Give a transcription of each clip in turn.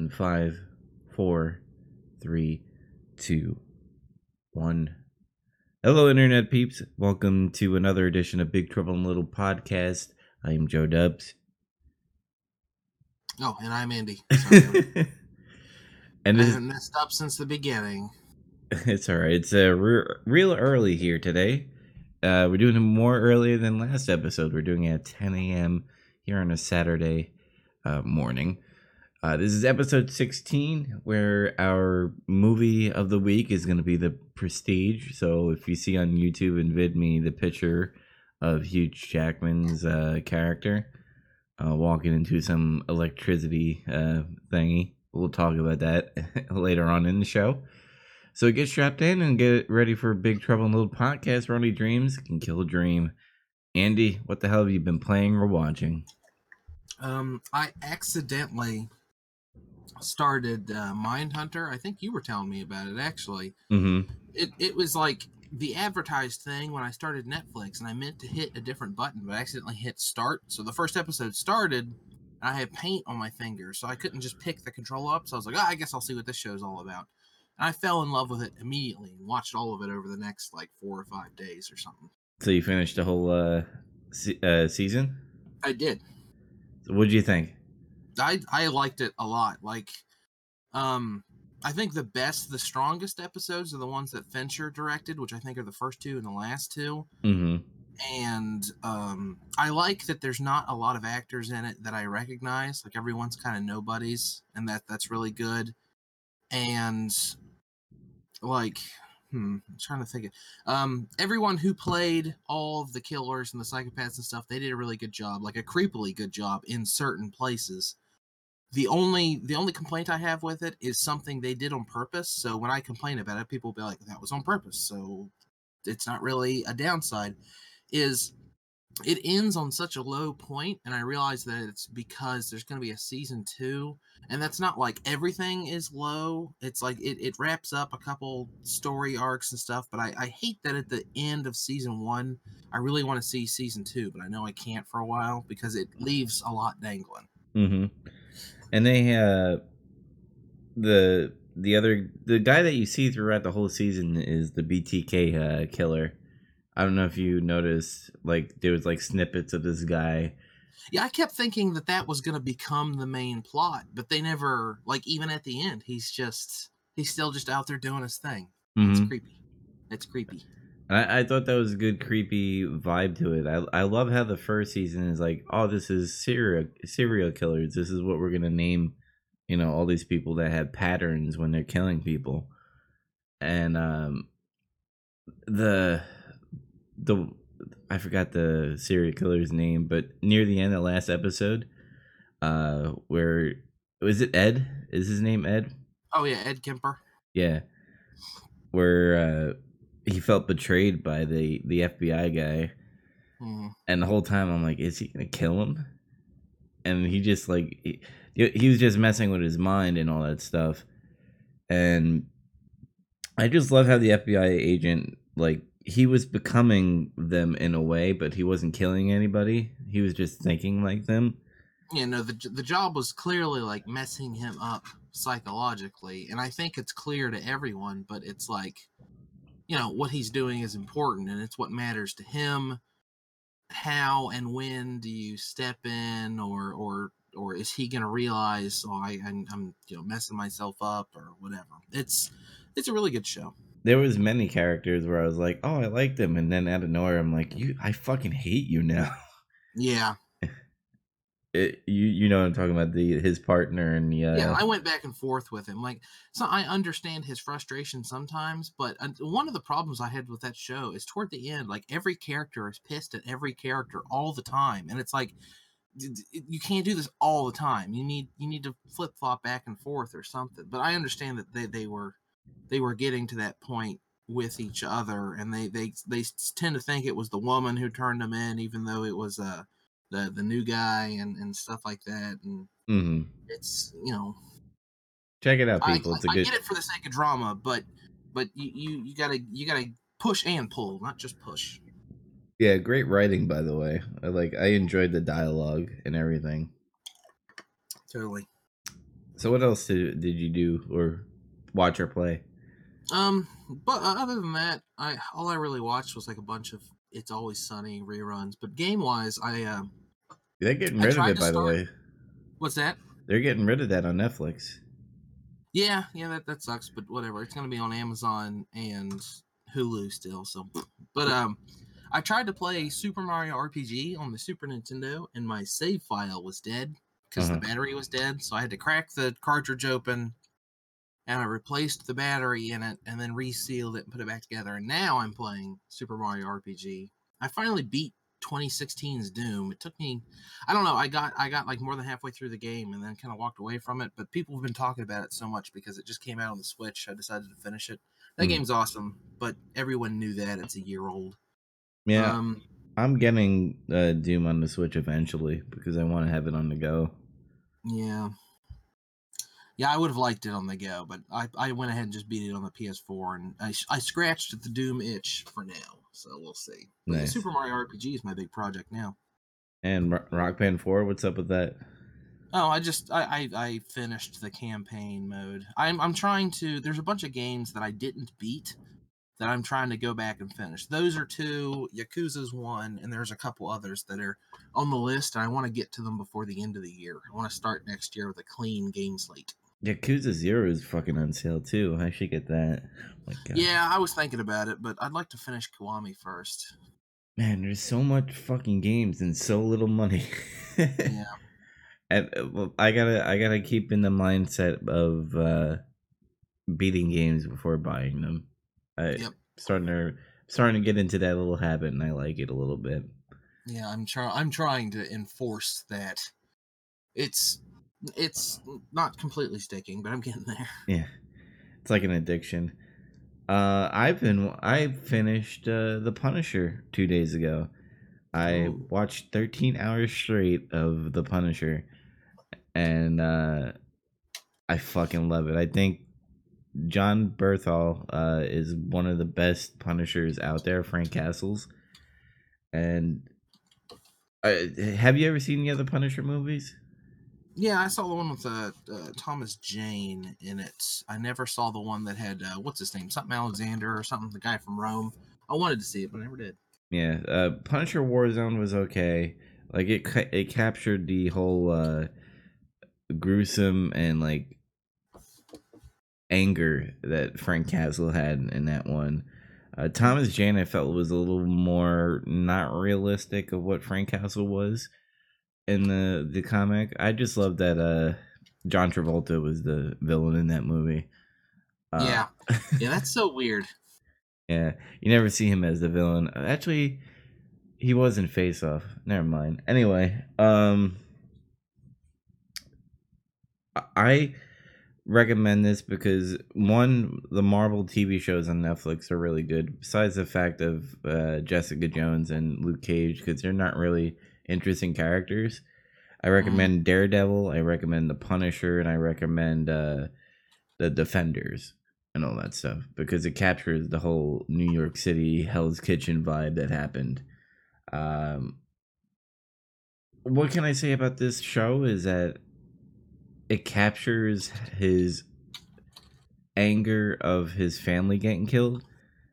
in five, four, three, two, one. Hello, Internet peeps. Welcome to another edition of Big Trouble in Little Podcast. I am Joe Dubs. Oh, and I'm Andy. Sorry, and I this, haven't messed up since the beginning. it's all right. It's uh, re- real early here today. Uh, we're doing it more earlier than last episode. We're doing it at 10 a.m. here on a Saturday uh, morning. Uh, this is episode 16, where our movie of the week is going to be The Prestige. So if you see on YouTube and VidMe the picture of Hugh Jackman's uh, character uh, walking into some electricity uh, thingy, we'll talk about that later on in the show. So get strapped in and get ready for Big Trouble in Little Podcast only dreams can kill a dream. Andy, what the hell have you been playing or watching? Um, I accidentally started uh, Mindhunter. I think you were telling me about it actually. Mm-hmm. It it was like the advertised thing when I started Netflix, and I meant to hit a different button, but I accidentally hit start. So the first episode started, and I had paint on my fingers, so I couldn't just pick the control up. So I was like, oh, I guess I'll see what this show's all about. And I fell in love with it immediately and watched all of it over the next like four or five days or something. So you finished the whole uh, se- uh, season. I did. So what did you think? I I liked it a lot. Like, um, I think the best, the strongest episodes are the ones that Fincher directed, which I think are the first two and the last two. Mm-hmm. And um, I like that there's not a lot of actors in it that I recognize. Like everyone's kind of nobodies, and that that's really good. And like, hmm, I'm trying to think. Of, um, everyone who played all of the killers and the psychopaths and stuff, they did a really good job, like a creepily good job in certain places the only the only complaint I have with it is something they did on purpose. So when I complain about it, people will be like, "That was on purpose." So it's not really a downside. Is it ends on such a low point, and I realize that it's because there's going to be a season two, and that's not like everything is low. It's like it, it wraps up a couple story arcs and stuff, but I, I hate that at the end of season one, I really want to see season two, but I know I can't for a while because it leaves a lot dangling. Mm-hmm. And they uh the the other the guy that you see throughout the whole season is the BTK uh, killer. I don't know if you noticed, like there was like snippets of this guy. Yeah, I kept thinking that that was going to become the main plot, but they never, like, even at the end, he's just, he's still just out there doing his thing. It's Mhm. creepy. It's creepy. I, I thought that was a good creepy vibe to it. I I love how the first season is like, oh, this is serial serial killers. This is what we're gonna name, you know, all these people that have patterns when they're killing people, and um, the the I forgot the serial killer's name, but near the end of the last episode, uh, where was it Ed? Is his name Ed? Oh, yeah, Ed Kemper. Yeah, where uh, he felt betrayed by the the FBI guy, Mhm. and the whole time I'm like, is he gonna kill him? And he just like he, he was just messing with his mind and all that stuff, and I just love how the FBI agent like he was becoming them in a way, but he wasn't killing anybody. He was just thinking like them. You know, the, the job was clearly, like, messing him up psychologically, and I think it's clear to everyone, but it's like, you know, what he's doing is important, and it's what matters to him. How and when do you step in, or, or, or is he going to realize, oh, I, I'm, I'm, you know, messing myself up, or whatever? It's, it's a really good show. There was many characters where I was like, oh, I like them, and then out of nowhere, I'm like, you, I fucking hate you now. Yeah, It, you you know what I'm talking about the his partner and the uh, yeah. I went back and forth with him. Like, so I understand his frustration sometimes, but uh, one of the problems I had with that show is toward the end, like every character is pissed at every character all the time, and it's like you can't do this all the time. You need you need to flip flop back and forth or something. But I understand that they they were they were getting to that point with each other, and they they they tend to think it was the woman who turned them in, even though it was uh the the new guy and and stuff like that. And mhm. it's you know check it out, I, people. It's a I good. I get it for the sake of drama, but but you, you you gotta you gotta push and pull, not just push. Yeah, great writing by the way. I like I enjoyed the dialogue and everything. Totally. So what else did, did you do or watch or play? Um, but uh, other than that, I all I really watched was like a bunch of It's Always Sunny reruns. But game wise, I um, They're getting rid of it, by the way. what's that? They're getting rid of that on Netflix. Yeah, yeah, that that sucks, but whatever. It's gonna be on Amazon and Hulu still. So, but um, I tried to play Super Mario RPG on the Super Nintendo, and my save file was dead because Uh-huh. the battery was dead. So I had to crack the cartridge open, and I replaced the battery in it, and then resealed it and put it back together. And now I'm playing Super Mario RPG. I finally beat 2016's Doom. It took me, I don't know, I got I got like more than halfway through the game and then kind of walked away from it. But people have been talking about it so much because it just came out on the Switch. I decided to finish it. That Hmm. game's awesome, but everyone knew that it's a year old. Yeah, Um, I'm getting uh, Doom on the Switch eventually because I want to have it on the go. yeah. Yeah, I would have liked it on the go, but I, I went ahead and just beat it on the PS4, and I, I scratched the Doom itch for now, so we'll see. Nice. Super Mario RPG is my big project now. And Ro- Rock Band 4, what's up with that? Oh, I just I, I I finished the campaign mode. I'm I'm trying to. There's a bunch of games that I didn't beat that I'm trying to go back and finish. Those are two. Yakuza's one, and there's a couple others that are on the list, and I want to get to them before the end of the year. I want to start next year with a clean game slate. Yakuza Zero is fucking on sale too. I should get that. Oh. Yeah, I was thinking about it, but I'd like to finish Kiwami first. Man, there's so much fucking games and so little money. Yeah. and uh, well, I gotta, I gotta keep in the mindset of uh beating games before buying them. I Yep. starting to starting to get into that little habit, and I like it a little bit. Yeah, I'm trying. I'm trying to enforce that. It's it's not completely sticking, but I'm getting there. Yeah, it's like an addiction. Uh, I've been I finished uh, The Punisher two days ago. I Ooh. watched 13 hours straight of The Punisher, and uh, I fucking love it. I think Jon Bernthal uh, is one of the best Punishers out there. Frank Castles, and uh, have you ever seen the other Punisher movies? Yeah, I saw the one with uh, uh, Thomas Jane in it. I never saw the one that had uh, what's his name, something Alexander or something, the guy from Rome. I wanted to see it, but I never did. Yeah, uh, Punisher Warzone was okay. Like it, ca- it captured the whole uh, gruesome and like anger that Frank Castle had in that one. Uh, Thomas Jane, I felt was a little more not realistic of what Frank Castle was in the the comic. I just love that uh, John Travolta was the villain in that movie. Uh, yeah, yeah, that's so weird. yeah, you never see him as the villain. Actually, he was in Face Off. Never mind. Anyway, um, I recommend this because one, the Marvel TV shows on Netflix are really good. Besides the fact of uh, Jessica Jones and Luke Cage, because they're not really interesting characters. I recommend Daredevil. I recommend The Punisher, and I recommend uh, the Defenders and all that stuff because it captures the whole New York City Hell's Kitchen vibe that happened. Um, what can I say about this show is that it captures his anger of his family getting killed,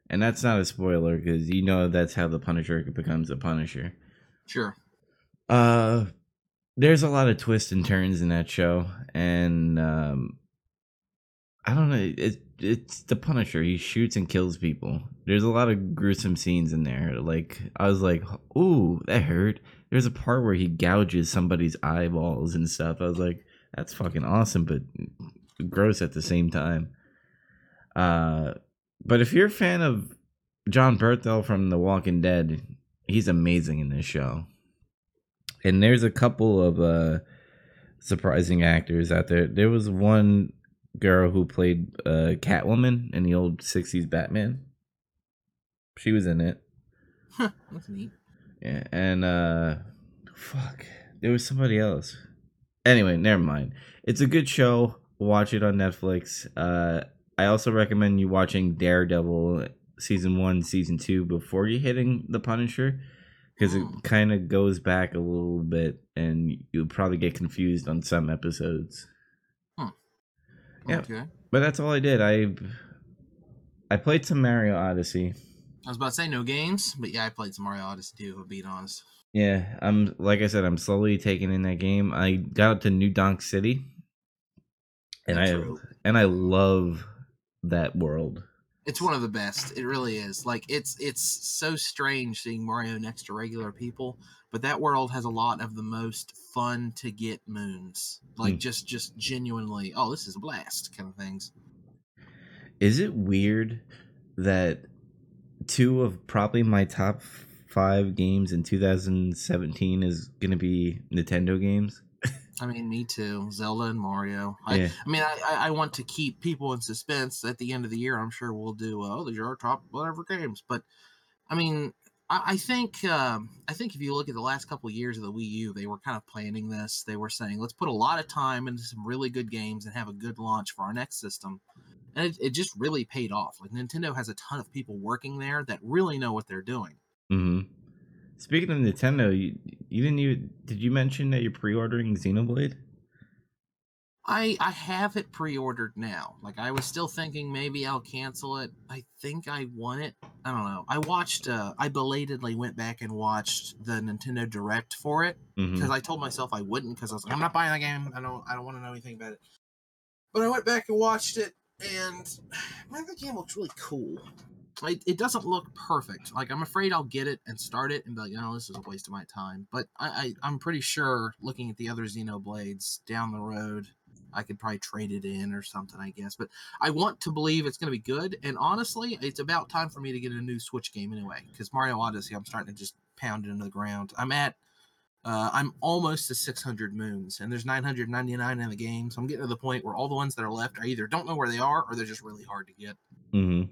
and that's not a spoiler because you know that's how the Punisher becomes a Punisher. Sure. Uh, there's a lot of twists and turns in that show, and um, I don't know. It, it's the Punisher. He shoots and kills people. There's a lot of gruesome scenes in there. Like I was like, "Ooh, that hurt." There's a part where he gouges somebody's eyeballs and stuff. I was like, "That's fucking awesome," but gross at the same time. Uh, but if you're a fan of Jon Bernthal from The Walking Dead, he's amazing in this show. And there's a couple of uh surprising actors out there. There was one girl who played uh Catwoman in the old 60s Batman. She was in it. Huh, that's neat. Yeah, and uh fuck. There was somebody else. Anyway, never mind. It's a good show. Watch it on Netflix. Uh I also recommend you watching Daredevil season 1, season 2 before you hitting The Punisher because it Hmm. kind of goes back a little bit and you'll probably get confused on some episodes. Hmm. Yeah. Okay. But that's all I did. I I played some Mario Odyssey. I was about to say no games, but yeah, I played some Mario Odyssey too. If being honest. Yeah, I'm like I said, I'm slowly taking in that game. I got up to New Donk City, and I True. and I love that world. It's one of the best. It really is. Like it's it's so strange seeing Mario next to regular people, but that world has a lot of the most fun to get moons. Like Hmm. just just genuinely, oh, this is a blast kind of things. Is it weird that two of probably my top five games in 2017 is going to be Nintendo games? I mean, me too. Zelda and Mario. I, Yeah. I mean, I, I- want to keep people in suspense. At the end of the year, I'm sure we'll do. Oh, these are our top whatever games. But I mean, I, I think um, I think if you look at the last couple of years of the Wii U, they were kind of planning this. They were saying, let's put a lot of time into some really good games and have a good launch for our next system. And it, it just really paid off. Like Nintendo has a ton of people working there that really know what they're doing. hmm Speaking of Nintendo, you, you didn't even did you mention that you're pre-ordering Xenoblade? I I have it pre-ordered now. Like I was still thinking maybe I'll cancel it. I think I want it. I don't know. I watched uh I belatedly went back and watched the Nintendo Direct for it because I told myself I wouldn't because I was like I'm not buying the game. I don't I don't want to know anything about it. But I went back and watched it and man the game looks really cool. It, it doesn't look perfect. Like I'm afraid I'll get it and start it and be like, no, this is a waste of my time. But I, I I'm pretty sure looking at the other Xenoblades down the road, I could probably trade it in or something, I guess. But I want to believe it's going to be good. And honestly, it's about time for me to get a new Switch game anyway. Because Mario Odyssey, I'm starting to just pound it into the ground. I'm at, uh, I'm almost to 600 moons, and there's 999 in the game. So I'm getting to the point where all the ones that are left, I either don't know where they are or they're just really hard to get. hmm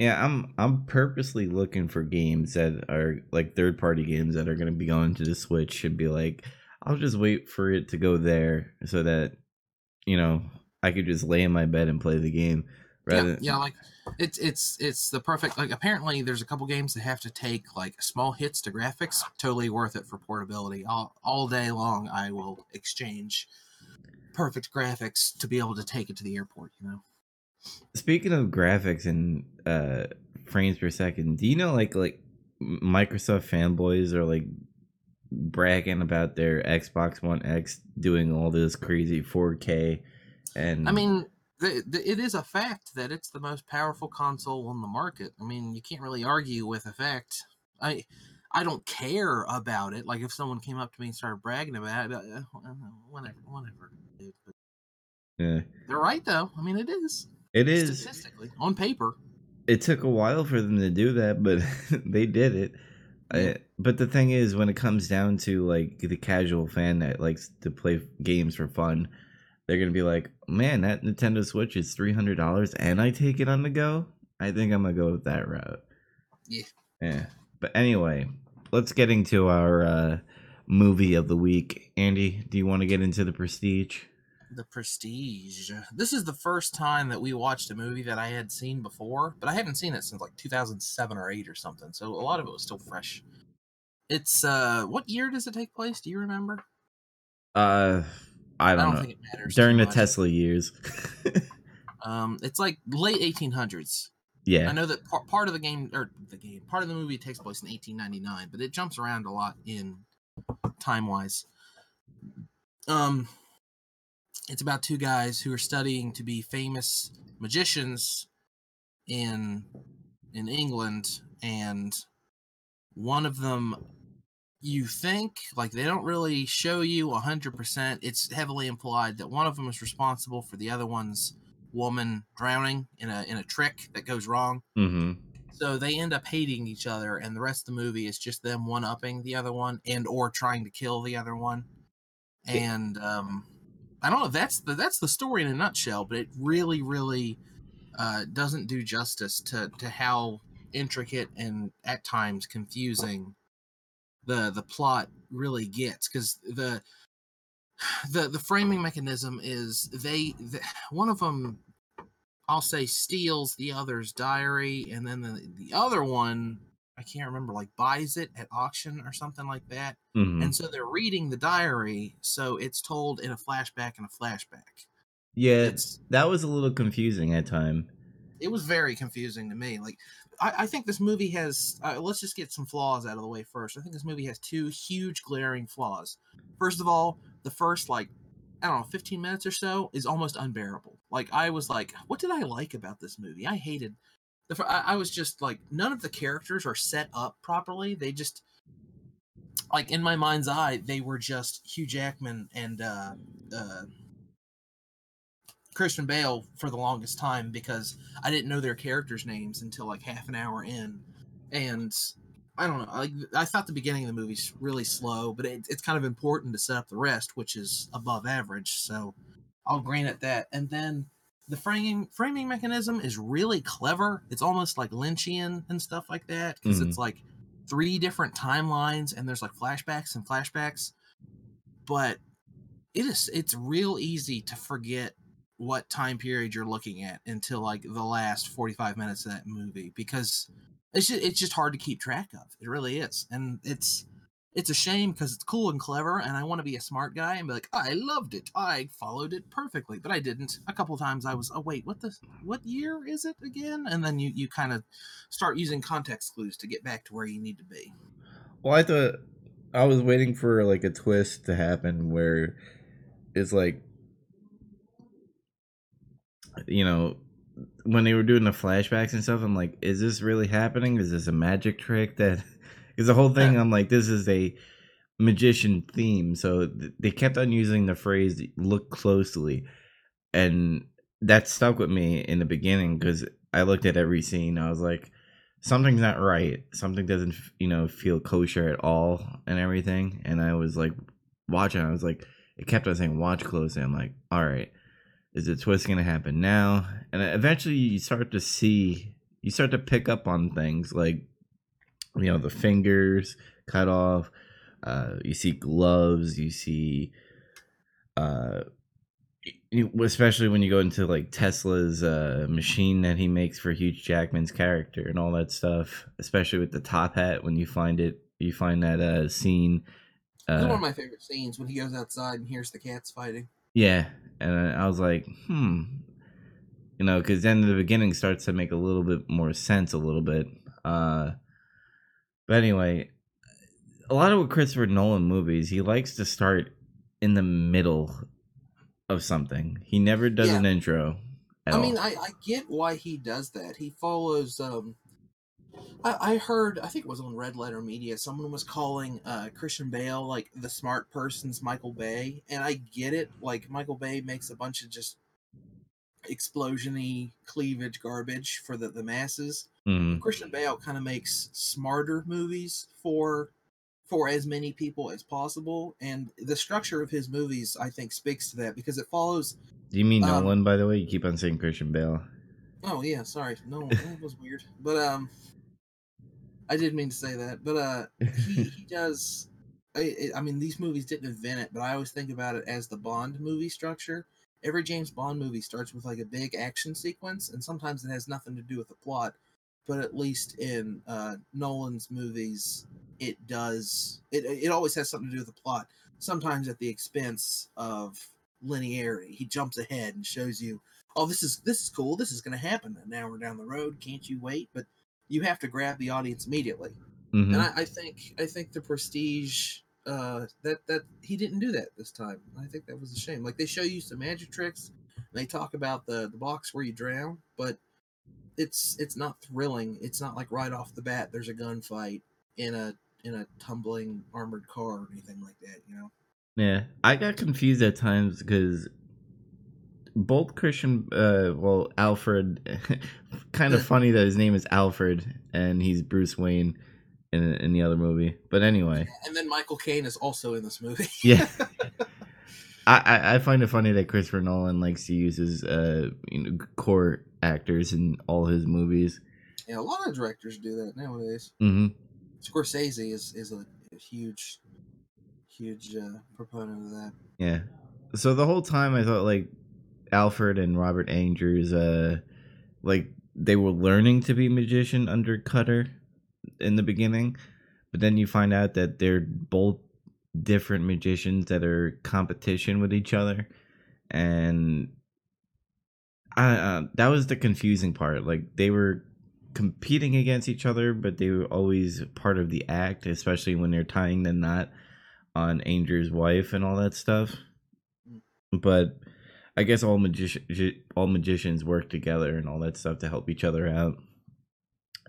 Yeah, I'm I'm purposely looking for games that are like third party games that are going to be going to the Switch and be like, I'll just wait for it to go there so that you know I could just lay in my bed and play the game rather. yeah, yeah, like it's it's it's the perfect. Like apparently, there's a couple games that have to take like small hits to graphics. Totally worth it for portability. All all day long, I will exchange perfect graphics to be able to take it to the airport. You know. Speaking of graphics and uh frames per second, do you know like like Microsoft fanboys are like bragging about their Xbox One X doing all this crazy 4K and I mean, the, the, it is a fact that it's the most powerful console on the market. I mean, you can't really argue with a fact. I I don't care about it. Like if someone came up to me and started bragging about it, uh, whatever, whatever. dude. Yeah, they're right though. I mean, it is it is statistically on paper. it took a while for them to do that, but they did it. I, but the thing is, when it comes down to like the casual fan that likes to play games for fun, they're gonna be like, "Man, that Nintendo Switch is three hundred dollars, and I take it on the go." I think I'm gonna go with that route. Yeah. Yeah. But anyway, let's get into our uh, movie of the week. Andy, do you want to get into the Prestige? The Prestige. This is the first time that we watched a movie that I had seen before, but I haven't seen it since like 2007 or 8 or something. So a lot of it was still fresh. It's uh what year does it take place? Do you remember? Uh, I don't, know. think it matters. During the much. Tesla years. Um it's like late 1800s. Yeah. I know that par- part of the game or the game, part of the movie takes place in 1899, but it jumps around a lot in time-wise. Um it's about two guys who are studying to be famous magicians in in England and one of them you think like they don't really show you 100% it's heavily implied that one of them is responsible for the other one's woman drowning in a in a trick that goes wrong. Mm-hmm. so they end up hating each other and the rest of the movie is just them one upping the other one and or trying to kill the other one. And um i don't know that's the that's the story in a nutshell but it really really uh doesn't do justice to to how intricate and at times confusing the the plot really gets because the the the framing mechanism is they the, one of them I'll say steals the other's diary, and then the the other one I can't remember like buys it at auction or something like that. Mm-hmm. And so they're reading the diary, so it's told in a flashback and a flashback. Yeah, It's that was a little confusing at time. it was very confusing to me. Like, I, I think this movie has. Uh, let's just get some flaws out of the way first. I think this movie has two huge glaring flaws. First of all, the first like I don't know, 15 minutes or so is almost unbearable. Like, I was like, what did I like about this movie? I hated. The, I, I was just like, none of the characters are set up properly. They just, like, in my mind's eye, they were just Hugh Jackman and uh, uh, Christian Bale for the longest time because I didn't know their characters' names until like half an hour in, and I don't know. Like I thought the beginning of the movie's really slow, but it, it's kind of important to set up the rest, which is above average. So I'll grant it that. And then the framing framing mechanism is really clever. It's almost like Lynchian and stuff like that because it's mm-hmm. like three different timelines and there's like flashbacks and flashbacks, but it is it's real easy to forget what time period you're looking at until like the last 45 minutes of that movie because it's just, it's just hard to keep track of. It really is. And it's it's a shame because it's cool and clever and i want to be a smart guy and be like i loved it i followed it perfectly but i didn't a couple times i was oh wait what the what year is it again and then you you kind of start using context clues to get back to where you need to be Well, I thought I was waiting for like a twist to happen where it's like, you know, when they were doing the flashbacks and stuff, I'm like, is this really happening? Is this a magic trick that? Because the whole thing, I'm like, this is a magician theme. So th- they kept on using the phrase "look closely," and that stuck with me in the beginning because I looked at every scene. I was like, something's not right. Something doesn't, you know, feel kosher at all and everything. And I was like watching. I was like, it kept on saying, watch closely. I'm like, all right, is the twist going to happen now? And uh, eventually you start to see, you start to pick up on things like, you know, the fingers cut off. Uh, you see gloves. You see, uh, especially when you go into like Tesla's uh, machine that he makes for Hugh Jackman's character and all that stuff. Especially with the top hat, when you find it, you find that uh, scene. Is one Uh, of my favorite scenes when he goes outside and hears the cats fighting yeah, and I was like, hmm, you know, because then the beginning starts to make a little bit more sense, a little bit. Uh, but anyway, a lot of Christopher Nolan movies, he likes to start in the middle of something. He never does Yeah. an intro. At I all. mean, I, I get why he does that. He follows. Um, I, I heard, I think it was on Red Letter Media, someone was calling uh, Christian Bale like the smart person's Michael Bay, and I get it. Like Michael Bay makes a bunch of just explosiony cleavage garbage for the the masses. Mhm. Christian Bale kind of makes smarter movies for for as many people as possible, and the structure of his movies, I think, speaks to that because it follows Do you mean um, Nolan? By the way, you keep on saying Christian Bale. Oh yeah, sorry. No, that was weird. But um, I didn't mean to say that. But uh, he, he does. I, I mean, these movies didn't invent it, but I always think about it as the Bond movie structure. Every James Bond movie starts with like a big action sequence, and sometimes it has nothing to do with the plot. But at least in uh, Nolan's movies, it does. It it always has something to do with the plot. Sometimes at the expense of linearity. He jumps ahead and shows you oh this is this is cool this is going to happen an hour down the road can't you wait but you have to grab the audience immediately Mhm. and I, I think i think the prestige uh that that he didn't do that this time i think that was a shame like they show you some magic tricks and they talk about the the box where you drown but it's it's not thrilling. It's not like right off the bat there's a gunfight in a in a tumbling armored car or anything like that you know? Yeah, I got confused at times because both Christian, uh, well, Alfred, kind of funny that his name is Alfred and he's Bruce Wayne in in the other movie. But anyway, and then michael caine is also in this movie. Yeah, I, I find it funny that Christopher Nolan likes to use his uh you know core actors in all his movies. Yeah, a lot of directors do that nowadays. hmm Scorsese is is a, a huge, huge uh, proponent of that. Yeah. So the whole time I thought like Alfred and Robert Andrews, uh, like they were learning to be magician under Cutter in the beginning, but then you find out that they're both different magicians that are competition with each other, and I, uh, that was the confusing part. Like they were competing against each other, but they were always part of the act, especially when they're tying the knot on Angier's wife and all that stuff. But I guess all magician all magicians work together and all that stuff to help each other out.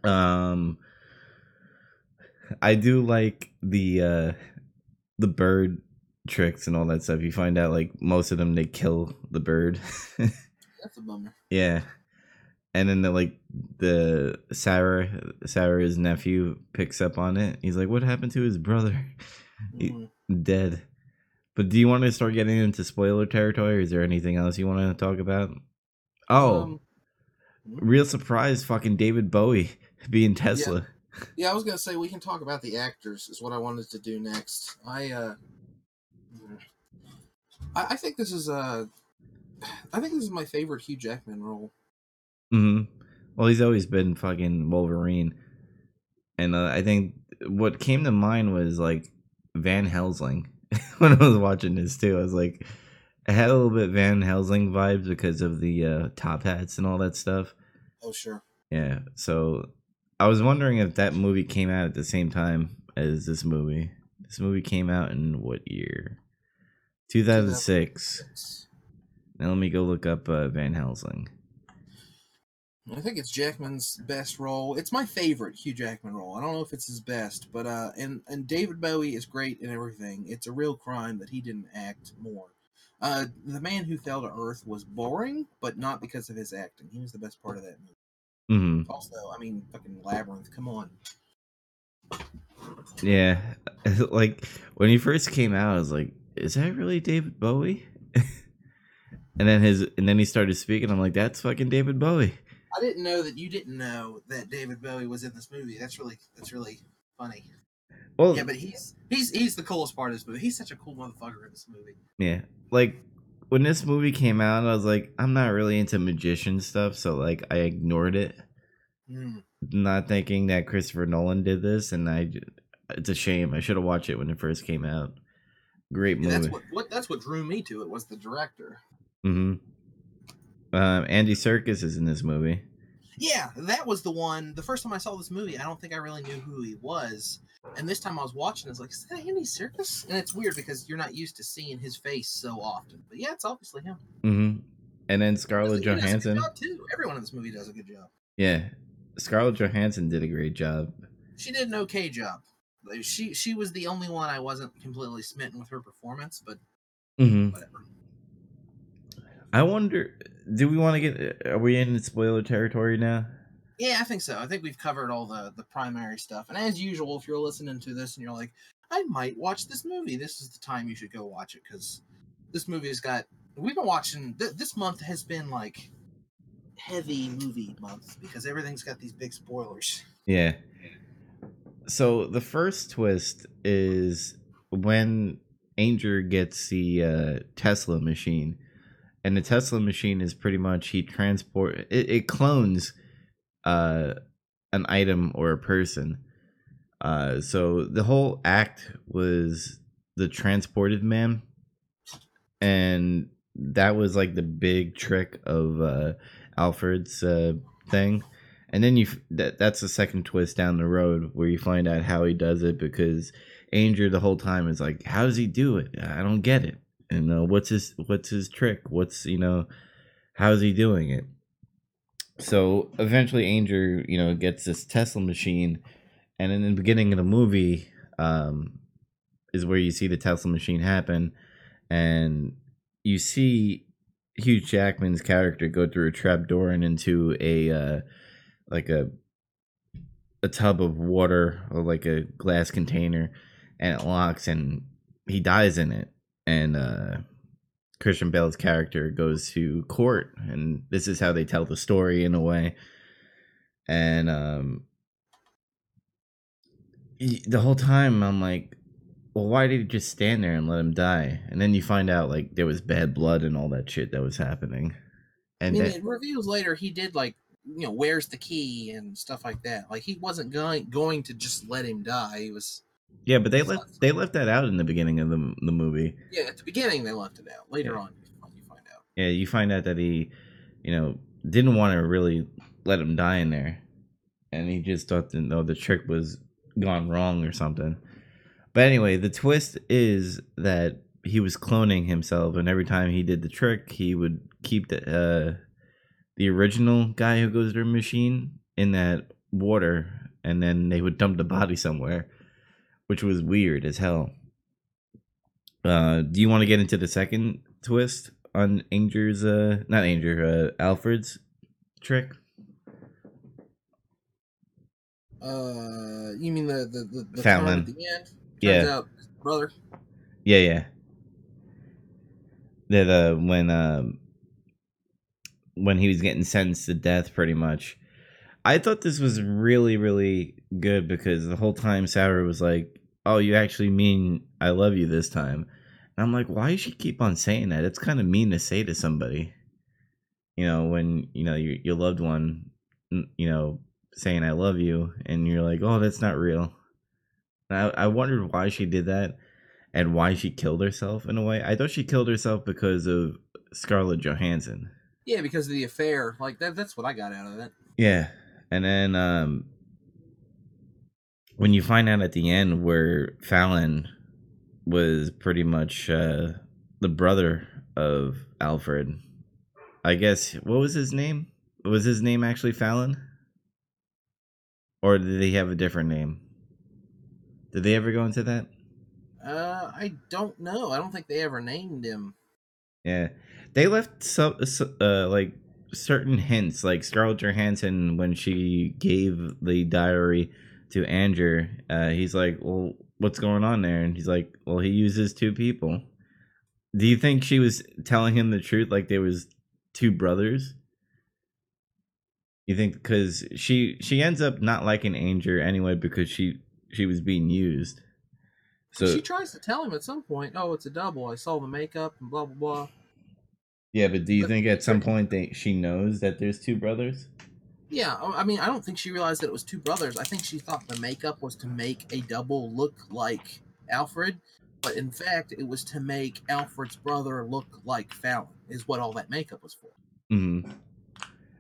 Um I do like the uh the bird tricks and all that stuff. You find out like most of them they kill the bird. That's a bummer. yeah. And then the like the Sarah Sarah's nephew picks up on it. He's like, What happened to his brother? He- Mhm. Dead. But do you want to start getting into spoiler territory or is there anything else you want to talk about? Oh, Um, real surprise fucking David Bowie being Tesla. Yeah, I was gonna say we can talk about the actors. Is what I wanted to do next. I uh, I, I think this is uh, I think this is my favorite Hugh Jackman role. hmm Well, he's always been fucking Wolverine, and uh, I think what came to mind was like Van Helsing when I was watching this too. I was like, I had a little bit Van Helsing vibes because of the uh, top hats and all that stuff. Oh sure. Yeah, so I was wondering if that movie came out at the same time as this movie. This movie came out in what year? 2006. Now let me go look up uh, Van Helsing. I think it's Jackman's best role. It's my favorite Hugh Jackman role. I don't know if it's his best, but uh, and and David Bowie is great in everything. It's a real crime that he didn't act more. Uh, the Man Who Fell to Earth was boring, but not because of his acting. He was the best part of that movie. Hmm Also, I mean, fucking Labyrinth. Come on. Yeah, like when he first came out, I was like, "Is that really David Bowie?" and then his and then he started speaking. I'm like, "That's fucking David Bowie." I didn't know that you didn't know that David Bowie was in this movie. That's really that's really funny. Well, Yeah, but he's he's he's the coolest part of this movie. He's such a cool motherfucker in this movie. Yeah. Like when this movie came out, I was like, I'm not really into magician stuff, so like I ignored it, Mm. not thinking that Christopher Nolan did this, and I, it's a shame. I should have watched it when it first came out. Great Yeah, movie. that's what, what that's what drew me to it was the director. hmm Um, Andy Serkis is in this movie. Yeah, that was the one. The first time I saw this movie, I don't think I really knew who he was. And this time I was watching, I was like, "Is that Andy Serkis?" And it's weird because you're not used to seeing his face so often. But yeah, it's obviously him. hmm And then He Scarlett does a good Johansson. too. Everyone in this movie does a good job. Yeah, Scarlett Johansson did a great job. She did an okay job. She she was the only one I wasn't completely smitten with her performance, but hmm whatever. I wonder, do we want to get? Are we in spoiler territory now? Yeah, I think so. I think we've covered all the the primary stuff. And as usual, if you're listening to this and you're like, I might watch this movie, this is the time you should go watch it because this movie has got. We've been watching. Th- this month has been like heavy movie month because everything's got these big spoilers. Yeah. So the first twist is when Angier gets the uh, Tesla machine, and the Tesla machine is pretty much he transport it, it clones uh, an item or a person. Uh, so the whole act was the transported man, and that was like the big trick of uh, Alfred's uh, thing and then you that that's the second twist down the road where you find out how he does it because Andrew the whole time is like, how does he do it? I don't get it. And uh, what's his what's his trick? What's you know, how's he doing it? So eventually, Angier you know gets this Tesla machine, and in the beginning of the movie, um, is where you see the Tesla machine happen, and you see Hugh Jackman's character go through a trap door and into a uh, like a a tub of water or like a glass container and it locks and he dies in it and uh Christian Bale's character goes to court and this is how they tell the story in a way and um the whole time I'm like well why did he just stand there and let him die and then you find out like there was bad blood and all that shit that was happening I and mean, then, it reveals later he did like you know where's the key and stuff like that. Like he wasn't going going to just let him die. He was yeah but they left they left that out in the beginning of the, the movie yeah. At the beginning they left it out. Later Yeah. on, you find- out. Yeah, you find out that he you know, didn't want to really let him die in there, and he just thought that no, the trick was gone wrong or something. But anyway, the twist is that he was cloning himself, and every time he did the trick, he would keep the uh, the original guy who goes to the machine in that water, and then they would dump the body somewhere, which was weird as hell. Uh, do you want to get into the second twist on Angier's, uh, not Angier, uh, Alfred's trick? Uh, you mean the the the, the at the end? Turns Yeah. out, brother. Yeah, yeah. That uh, when um when he was getting sentenced to death, pretty much. I thought this was really, really good because the whole time Sarah was like, "Oh, you actually mean I love you this time," and I'm like, "Why does she keep on saying that? It's kind of mean to say to somebody." You know, when you know your your loved one, you know, saying "I love you," and you're like, "Oh, that's not real." And I I wondered why she did that and why she killed herself in a way. I thought she killed herself because of Scarlett Johansson. Yeah, because of the affair. Like that. That's what I got out of it. Yeah. And then um when you find out at the end where Fallon was pretty much uh the brother of Alfred. I guess what was his name? Was his name actually Fallon? Or did he have a different name? Did they ever go into that? Uh, I don't know. I don't think they ever named him. Yeah, they left some uh, like certain hints, like Scarlett Johansson when she gave the diary to Andrew. Uh, he's like, "Well, what's going on there?" And he's like, "Well, he uses two people." Do you think she was telling him the truth, like there was two brothers? You think because she she ends up not liking Andrew anyway because she she was being used. So she tries to tell him at some point, "Oh, it's a double. I saw the makeup and blah blah blah." yeah, but do you but- think at some point they she knows that there's two brothers? Yeah, I I mean, I don't think she realized that it was two brothers. I think she thought the makeup was to make a double look like Alfred, but in fact, it was to make Alfred's brother look like Fallon. Is what all that makeup was for. hmm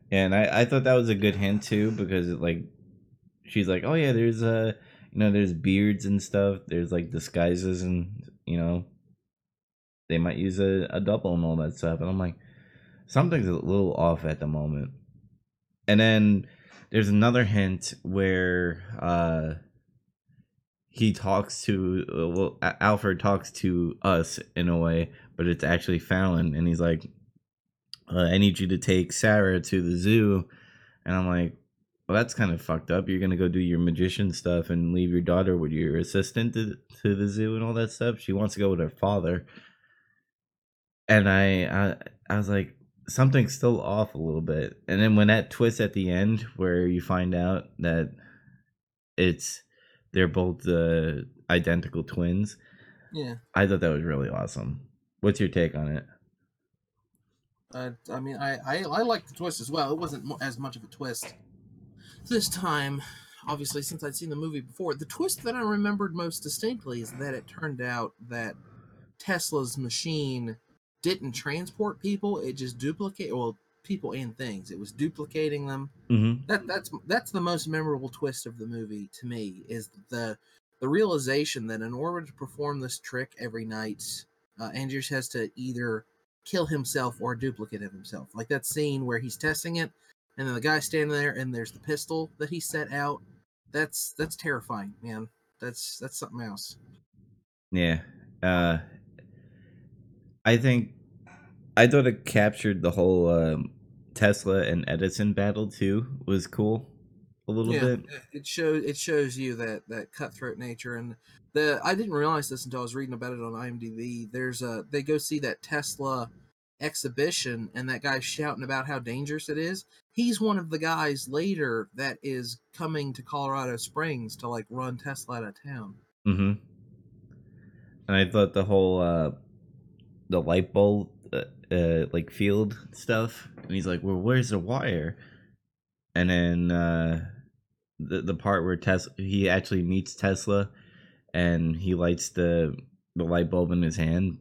And I, I thought that was a good hint too because it, like she's like, oh yeah, there's uh you know there's beards and stuff. There's like disguises and you know they might use a, a double and all that stuff. And I'm like, something's a little off at the moment. And then there's another hint where uh he talks to uh, well Alfred talks to us in a way, but it's actually Fallon, and he's like, uh, I need you to take Sarah to the zoo. And I'm like, well, that's kind of fucked up. You're to go do your magician stuff and leave your daughter with your assistant to, to the zoo and all that stuff. She wants to go with her father. And I, I, I was like, something's still off a little bit. And then when that twist at the end, where you find out that it's, they're both the identical twins, Yeah, I thought that was really awesome. What's your take on it? uh, I mean, I, I I like the twist as well. It wasn't as much of a twist this time. Obviously, since I'd seen the movie before, the twist that I remembered most distinctly is that it turned out that Tesla's machine didn't transport people; it just duplicate well people and things. It was duplicating them. Mm-hmm. That that's that's the most memorable twist of the movie to me is the the realization that in order to perform this trick every night, uh, Andrews has to either kill himself or duplicate of himself. Like that scene where he's testing it, and then the guy standing there, and there's the pistol that he set out. That's that's terrifying, man. That's that's something else. Yeah. Uh I think I thought it captured the whole um, Tesla and Edison battle too was cool a little yeah, bit. it shows it shows you that that cutthroat nature and the I didn't realize this until I was reading about it on IMDb. There's a they go see that Tesla exhibition and that guy's shouting about how dangerous it is. He's one of the guys later that is coming to Colorado Springs to like run Tesla out of town. Mhm. And I thought the whole uh the light bulb uh, uh like field stuff and he's like, "Well, where's the wire?" And then uh the the part where Tesla he actually meets Tesla and he lights the the light bulb in his hand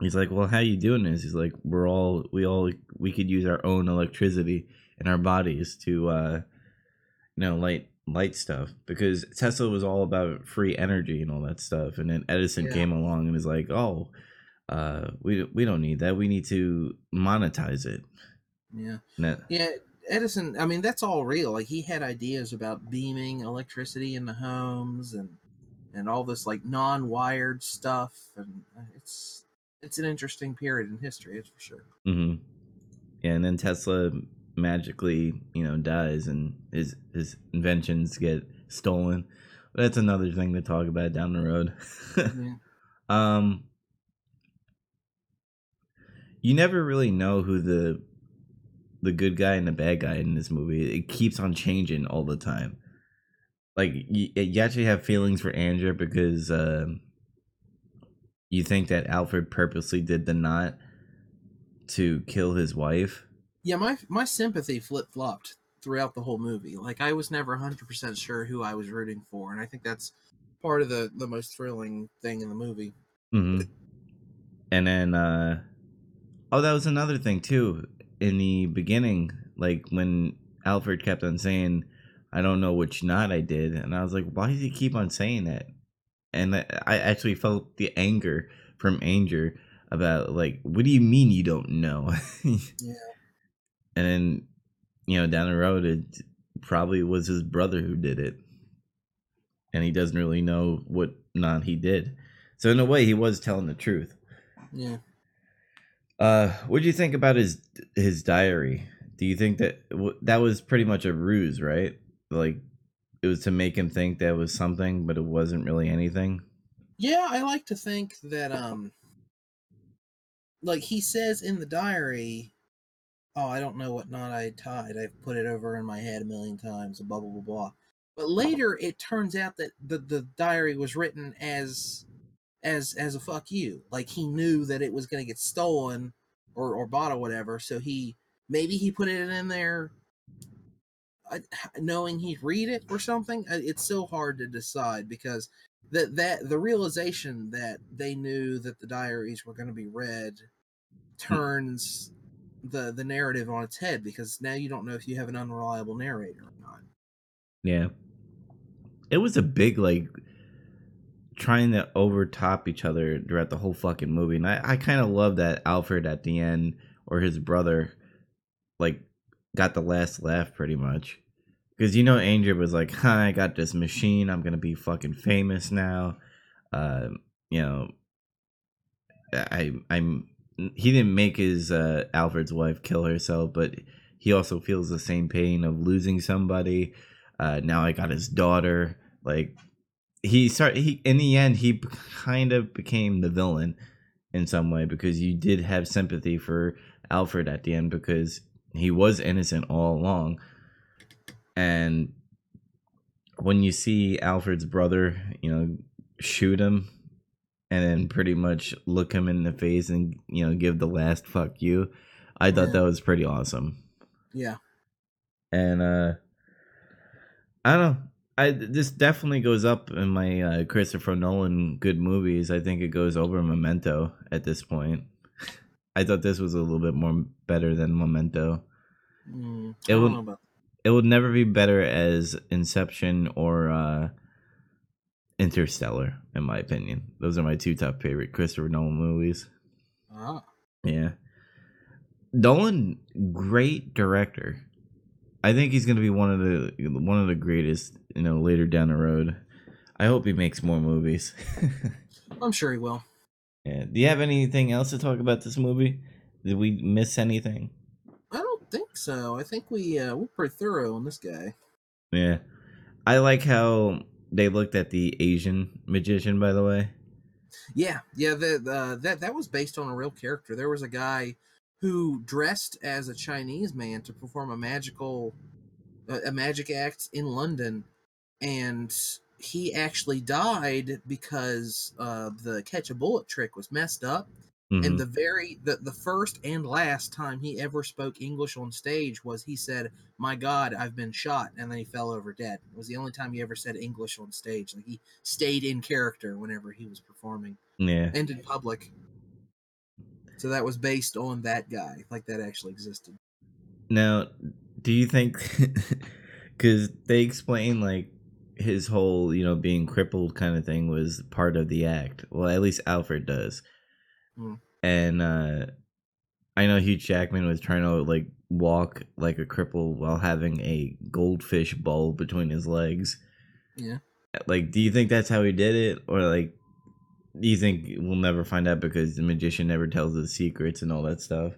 he's like, "Well, how you doing this?" He's like, "We're all we all we could use our own electricity in our bodies to, uh, you know, light light stuff because Tesla was all about free energy and all that stuff, and then Edison Yeah. came along and was like, "Oh, uh, we we don't need that. We need to monetize it." Yeah. That, Yeah, Edison. I mean, that's all real. Like he had ideas about beaming electricity in the homes and and all this like non-wired stuff, and uh, it's it's an interesting period in history, it's for sure. mm-hmm. Yeah, and then Tesla magically, you know, dies and his his inventions get stolen. But that's another thing to talk about down the road. Yeah. um you never really know who the the good guy and the bad guy in this movie. It keeps on changing all the time. Like you, you actually have feelings for Andrew because um you think that Alfred purposely did the knot to kill his wife. Yeah, my my sympathy flip flopped throughout the whole movie. Like I was never hundred percent sure who I was rooting for, and I think that's part of the the most thrilling thing in the movie. hmm And then, uh, oh, that was another thing too. In the beginning, like when Alfred kept on saying, "I don't know which knot I did," and I was like, "Why does he keep on saying that?" And I actually felt the anger from Angier about like, "What do you mean you don't know?" Yeah. And then, you know, down the road, it probably was his brother who did it, and he doesn't really know what knot he did. So in a way, he was telling the truth. Yeah. Uh, what do you think about his his diary? Do you think that that was pretty much a ruse, right? Like it was to make him think that was something, but it wasn't really anything. Yeah, I like to think that um like he says in the diary, Oh, I don't know what knot I tied. I've put it over in my head a million times, blah blah blah blah. But later it turns out that the, the diary was written as as as a fuck you. Like he knew that it was gonna get stolen or, or bought or whatever, so he maybe he put it in there uh, knowing he'd read it or something. It's so hard to decide because that that the realization that they knew that the diaries were going to be read turns the the narrative on its head because now you don't know if you have an unreliable narrator or not. Yeah, it was a big like trying to overtop each other throughout the whole fucking movie, and I I kind of love that Alfred at the end or his brother like got the last laugh pretty much. Because you know, Andrew was like, "Hi, I got this machine. I'm gonna be fucking famous now." Uh, you know, I I'm he didn't make his uh, Alfred's wife kill herself, but he also feels the same pain of losing somebody. Uh, now I got his daughter. Like he start he in the end he kind of became the villain in some way because you did have sympathy for Alfred at the end because he was innocent all along. And when you see Alfred's brother, you know, shoot him and then pretty much look him in the face and, you know, give the last fuck you, I thought that was pretty awesome. Yeah, And uh I don't know. I this definitely goes up in my uh, Christopher Nolan good movies. I think it goes over Memento at this point. I thought this was a little bit more better than Memento. mm, It would- about. It would never be better as Inception or uh Interstellar, in my opinion. Those are my two top favorite Christopher Nolan movies. Ah, Yeah. Nolan, great director. I think he's gonna be one of the one of the greatest, you know, later down the road. I hope he makes more movies. I'm sure he will. yeah. Do you have anything else to talk about this movie? Did we miss anything? I don't think so. I think we uh, we're pretty thorough on this guy. Yeah. I like how they looked at the Asian magician, by the way. Yeah, yeah. The, the that that was based on a real character. There was a guy who dressed as a Chinese man to perform a magical a, a magic act in London, and he actually died because uh, the catch a bullet trick was messed up. Mhm. And the very the, the first and last time he ever spoke English on stage was he said, "My God, I've been shot," and then he fell over dead. It was the only time he ever said English on stage. Like he stayed in character whenever he was performing yeah. and in public. So that was based on that guy, like that actually existed. Now, do you think because they explain like his whole you know being crippled kind of thing was part of the act? Well, at least Alfred does, Hmm. and uh I know Hugh Jackman was trying to like walk like a cripple while having a goldfish bowl between his legs. Yeah. Like, do you think that's how he did it, or like? You think we'll never find out because the magician never tells the secrets and all that stuff?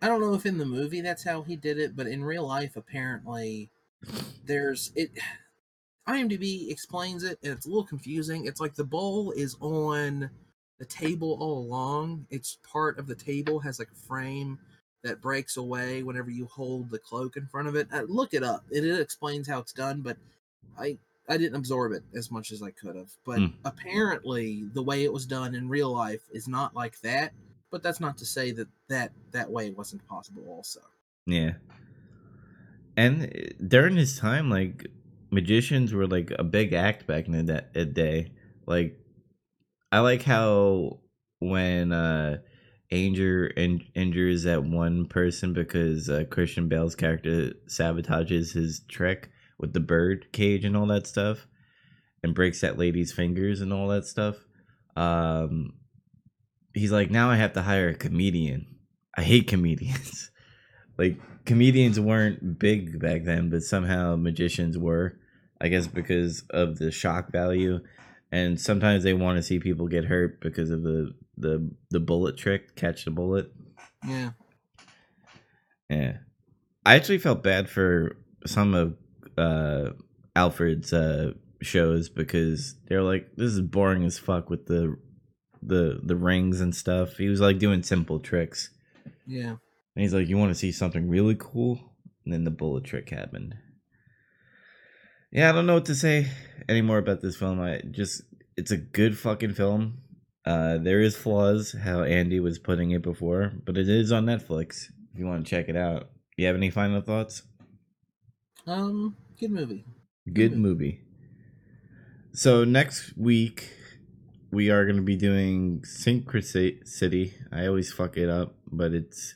I don't know if in the movie that's how he did it, but in real life, apparently, there's it. IMDb explains it, and it's a little confusing. It's like the bowl is on the table all along. It's part of the table has like a frame that breaks away whenever you hold the cloak in front of it. Uh, look it up. It, it explains how it's done, but I I didn't absorb it as much as I could have. But Hmm. apparently, the way it was done in real life is not like that. But that's not to say that that that way wasn't possible. Also, Yeah. And uh, during his time, like magicians were like a big act back in the da- uh, day. Like, I like how when uh Angier in- injures that one person because uh, Christian Bale's character sabotages his trick with the bird cage and all that stuff, and breaks that lady's fingers and all that stuff. Um, he's like, now I have to hire a comedian. I hate comedians. like comedians weren't big back then, but somehow magicians were. I guess because of the shock value, and sometimes they want to see people get hurt because of the the the bullet trick, catch the bullet. yeah. Yeah, I actually felt bad for some of uh, Alfred's uh, shows because they're like, this is boring as fuck with the the the rings and stuff. He was like doing simple tricks. Yeah. And he's like, You want to see something really cool? And then the bullet trick happened. Yeah, I don't know what to say anymore about this film. I just it's a good fucking film. Uh there is flaws, how Andy was putting it before, but it is on Netflix if you want to check it out. You have any final thoughts? Um, good movie. Good Mhm. movie. So next week we are going to be doing Synchrocity. I always fuck it up, but it's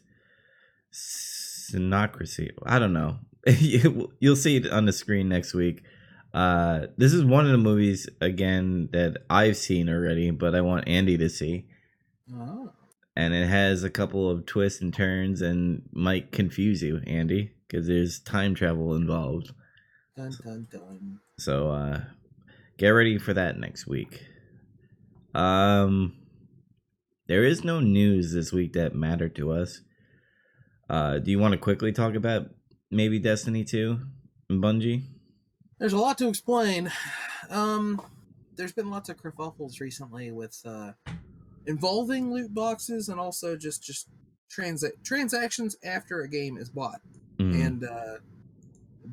Synocracy. I don't know. You- You'll see it on the screen next week. Uh, this is one of the movies again that I've seen already, but I want Andy to see, Oh. and it has a couple of twists and turns, and might confuse you, Andy, because there's time travel involved. Dun dun dun. So uh get ready for that next week. Um there is no news this week that mattered to us. Uh do you want to quickly talk about maybe Destiny 2 and Bungie? There's a lot to explain. Um, there's been lots of kerfuffles recently with uh, involving loot boxes and also just just transa- transactions after a game is bought. Mhm. And uh,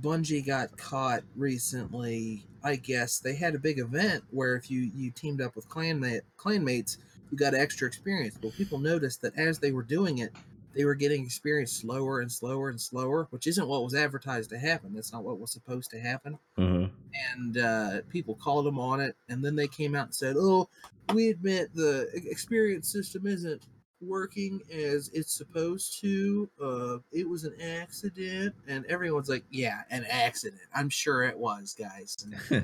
Bungie got caught recently. I guess they had a big event where if you you teamed up with clanmate clanmates, you got extra experience. Well, people noticed that as they were doing it, they were getting experience slower and slower and slower, which isn't what was advertised to happen. That's not what was supposed to happen Mhm. and uh, people called them on it. And then they came out and said, "Oh, we admit the experience system isn't working as it's supposed to. Uh, it was an accident." And everyone's like, "Yeah, an accident. I'm sure it was, guys."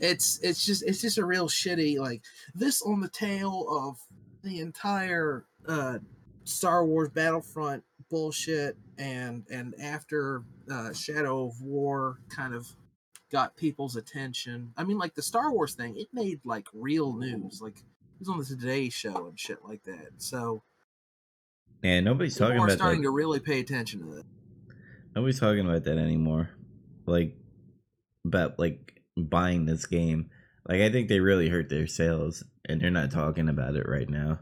It's it's just it's just a real shitty like this on the tail of the entire uh, Star Wars Battlefront bullshit, and and after uh, Shadow of War kind of got people's attention. I mean, like the Star Wars thing, it made like real news. Like was on the Today Show and shit like that. So Yeah, nobody's talking about starting that. to really pay attention to that. Nobody's talking about that anymore. Like about like buying this game. Like I think they really hurt their sales and they're not talking about it right now.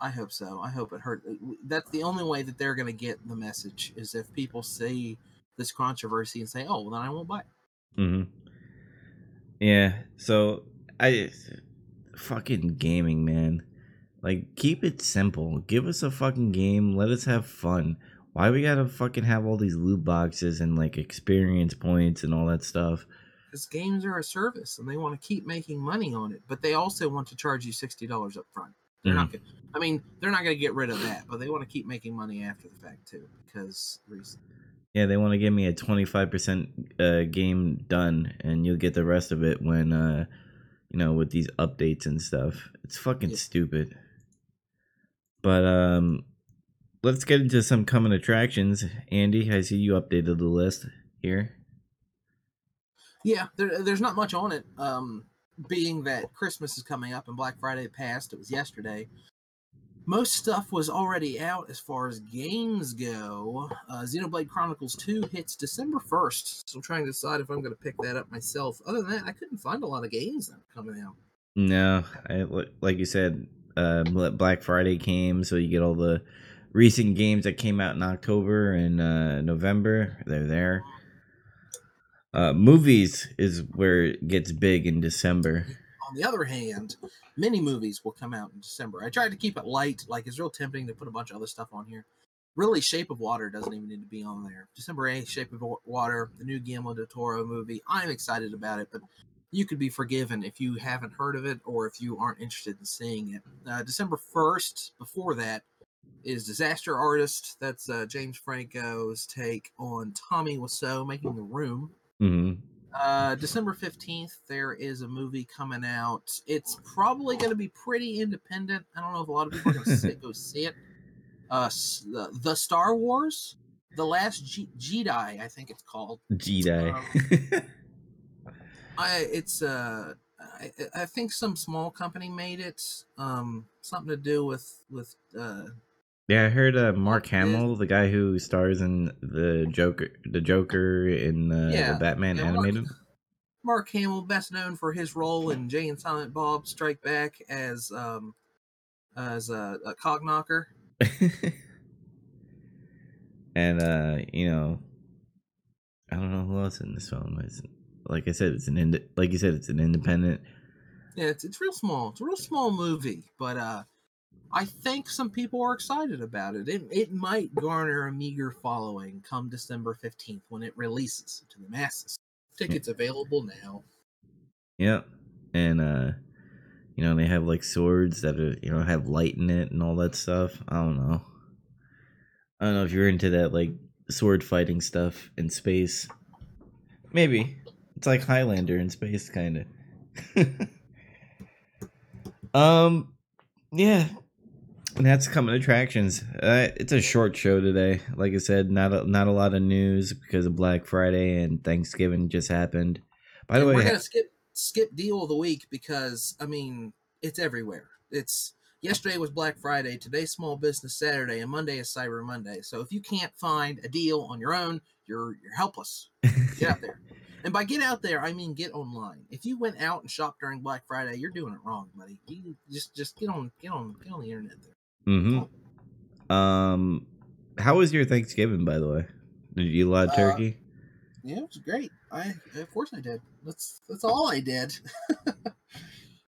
I hope so. I hope it hurt. That's the only way that they're going to get the message is if people see this controversy and say, "Oh, well, then I won't buy." it." hmm Yeah. So I fucking gaming, man. Like keep it simple. Give us a fucking game. Let us have fun. Why we gotta fucking have all these loot boxes and like experience points and all that stuff? Because games are a service and they want to keep making money on it, but they also want to charge you sixty dollars up front. They're not. Gonna, I mean, they're not to get rid of that, but they want to keep making money after the fact too, because reason. Yeah, they want to give me a twenty five percent uh, game done, and you'll get the rest of it when uh, you know with these updates and stuff. It's fucking Yeah. stupid. But um, let's get into some coming attractions. Andy, I see you updated the list here. Yeah, there, there's not much on it. Um, being that Christmas is coming up and Black Friday passed, it was yesterday. Most stuff was already out as far as games go. Uh, Xenoblade Chronicles 2 hits December 1st, so I'm trying to decide if I'm going to pick that up myself. Other than that, I couldn't find a lot of games that coming out. No, I, like you said, uh, Black Friday came, so you get all the recent games that came out in October and uh, November. They're there. Uh, movies is where it gets big in December. On the other hand, many movies will come out in December. I tried to keep it light, like it's real tempting to put a bunch of other stuff on here. Really, Shape of Water doesn't even need to be on there. December 8th, Shape of Water, the new Guillermo del Toro movie. I'm excited about it, but you could be forgiven if you haven't heard of it or if you aren't interested in seeing it. Uh, December 1st, before that, is Disaster Artist. That's uh, James Franco's take on Tommy Wiseau making the room. hmm Uh, December 15th, there is a movie coming out. It's probably going to be pretty independent. I don't know if a lot of people are going to go see it. Uh, the, the Star Wars, The Last G- Jedi, I think it's called. Jedi. I it's uh I, I think some small company made it. Um, something to do with with uh yeah, I heard uh, Mark. Hamill, the guy who stars in the Joker, the Joker in uh, Yeah, the Batman yeah, Mark- animated. Mark Hamill, best known for his role in Jay and Silent Bob Strike Back as um as a, a Cocknocker. and uh, you know, I don't know who else in this film is. Like I said, it's an ind- like you said, it's an independent. Yeah, it's it's real small. It's a real small movie, but uh, I think some people are excited about it. It it might garner a meager following come December fifteenth when it releases to the masses. Tickets available now. Yep, and uh, you know they have like swords that are you know have light in it and all that stuff. I don't know. I don't know if you're into that like sword fighting stuff in space. Maybe it's like Highlander in space, kind of. um, yeah, that's coming attractions. Uh, it's a short show today. Like I said, not a, not a lot of news because of Black Friday and Thanksgiving just happened. By the And way, we're gonna skip skip deal of the week because I mean it's everywhere. It's yesterday was Black Friday, today's Small Business Saturday, and Monday is Cyber Monday. So if you can't find a deal on your own, you're you're helpless. Get out there. And by get out there, I mean get online. If you went out and shopped during Black Friday, you're doing it wrong, buddy. You just just get on get on get on the internet there. Mm-hmm. Um, how was your Thanksgiving, by the way? Did you eat a lot of Uh, turkey? Yeah, it was great. I of course I did. That's that's all I did.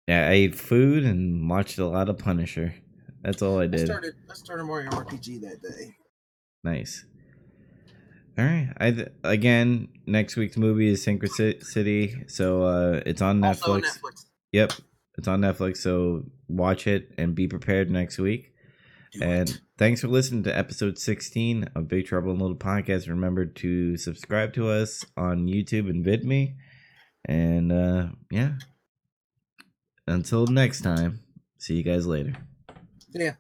yeah, I ate food and watched a lot of Punisher. That's all I did. I started I started Mario RPG that day. Nice. All right. I th- again next week's movie is Synchronicity, so uh, it's on Netflix. On Netflix. Yep, it's on Netflix. So watch it and be prepared next week. Do And it. thanks for listening to episode 16 of Big Trouble in Little Podcast. Remember to subscribe to us on YouTube and VidMe. And uh, yeah, until next time, see you guys later. Yeah.